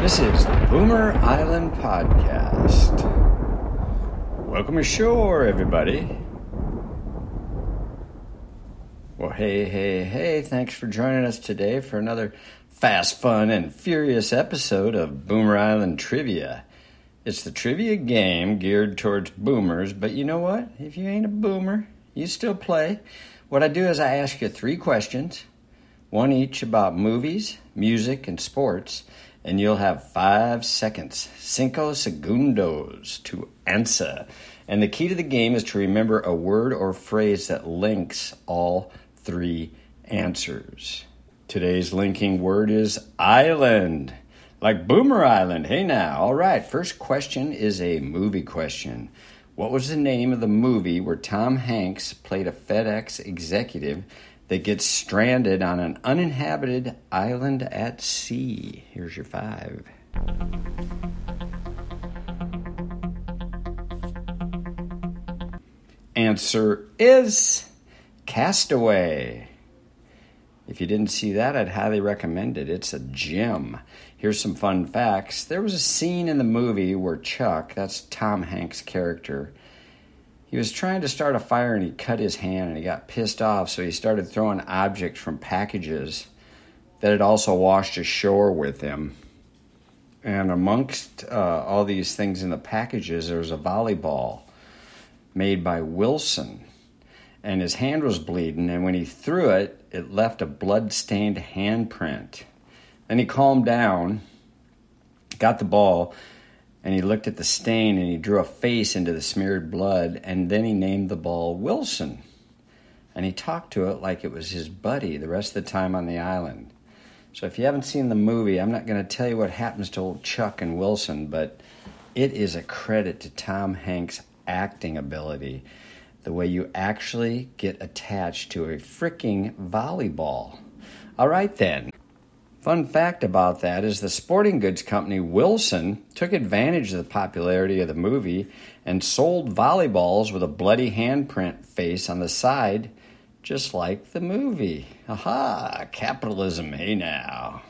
This is the Boomer Island Podcast. Welcome ashore, everybody. Well, hey, hey, hey, thanks for joining us today for another fast, fun, and furious episode of Boomer Island Trivia. It's the trivia game geared towards boomers, but you know what? If you ain't a boomer, you still play. What I do is I ask you three questions, one each about movies, music, and sports, and you'll have five seconds, cinco segundos, to answer. And the key to the game is to remember a word or phrase that links all three answers. Today's linking word is island, like Boomer Island. Hey now, all right, first question is a movie question. What was the name of the movie where Tom Hanks played a FedEx executive that gets stranded on an uninhabited island at sea? Here's your five. Answer is Castaway. If you didn't see that, I'd highly recommend it. It's a gem. Here's some fun facts. There was a scene in the movie where Chuck, that's Tom Hanks' character, he was trying to start a fire and he cut his hand and he got pissed off, so he started throwing objects from packages that had also washed ashore with him. And amongst uh, all these things in the packages, there was a volleyball made by Wilson. And his hand was bleeding, and when he threw it, it left a blood stained handprint. Then he calmed down, got the ball, and he looked at the stain and he drew a face into the smeared blood, and then he named the ball Wilson. And he talked to it like it was his buddy the rest of the time on the island. So if you haven't seen the movie, I'm not going to tell you what happens to old Chuck and Wilson, but it is a credit to Tom Hanks' acting ability. The way you actually get attached to a freaking volleyball. All right, then. Fun fact about that is the sporting goods company Wilson took advantage of the popularity of the movie and sold volleyballs with a bloody handprint face on the side, just like the movie. Aha, capitalism, hey now.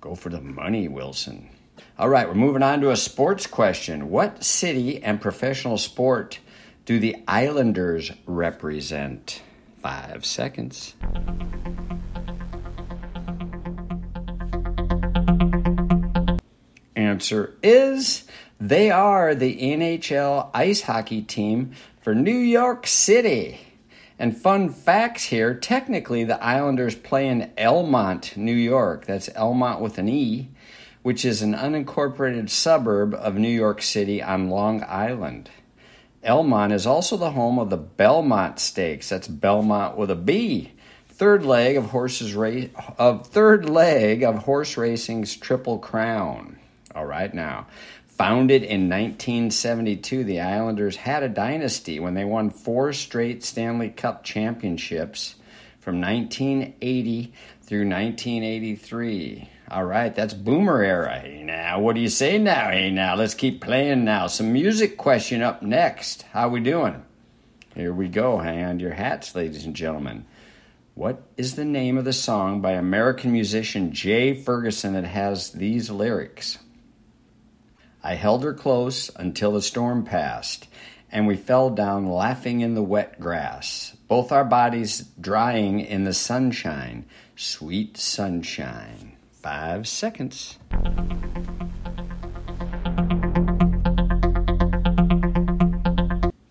Go for the money, Wilson. All right, we're moving on to a sports question. What city and professional sport do the Islanders represent? Five seconds. Answer is they are the NHL ice hockey team for New York City. And fun facts here technically, the Islanders play in Elmont, New York. That's Elmont with an E, which is an unincorporated suburb of New York City on Long Island. Elmont is also the home of the Belmont Stakes. That's Belmont with a B. Third leg of horses race of third leg of horse racing's Triple Crown. All right now. Founded in 1972, the Islanders had a dynasty when they won four straight Stanley Cup championships from 1980 through 1983. All right, that's boomer era. Hey now, what do you say now? Hey now, let's keep playing now. Some music question up next. How we doing? Here we go. Hang on to your hats, ladies and gentlemen. What is the name of the song by American musician Jay Ferguson that has these lyrics? I held her close until the storm passed, and we fell down laughing in the wet grass, both our bodies drying in the sunshine, sweet sunshine. five seconds.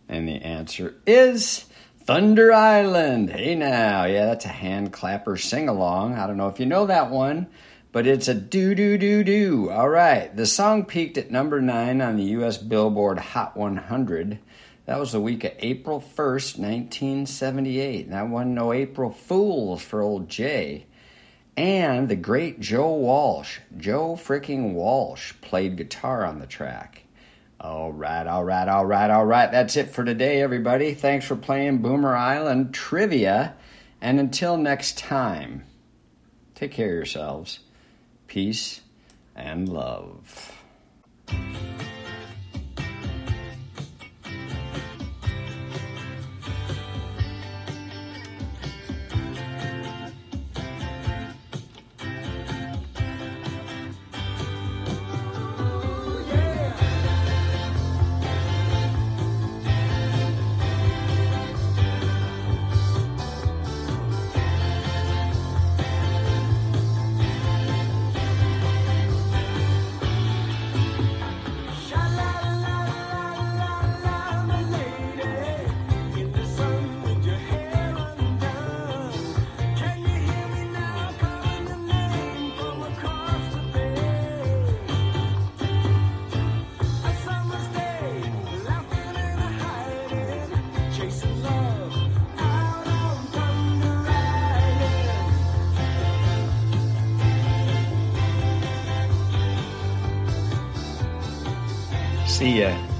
And the answer is Thunder Island. Hey now, yeah, that's a hand clapper sing along. I don't know if you know that one, but it's a do do do do. All right, the song peaked at number nine on the U.S. Billboard Hot 100. That was the week of April 1st, 1978. That wasn't no April Fools for old Jay. And the great Joe Walsh, Joe freaking Walsh, played guitar on the track. All right, all right, all right, all right. That's it for today, everybody. Thanks for playing Boomer Island Trivia. And until next time, take care of yourselves. Peace and love. See ya.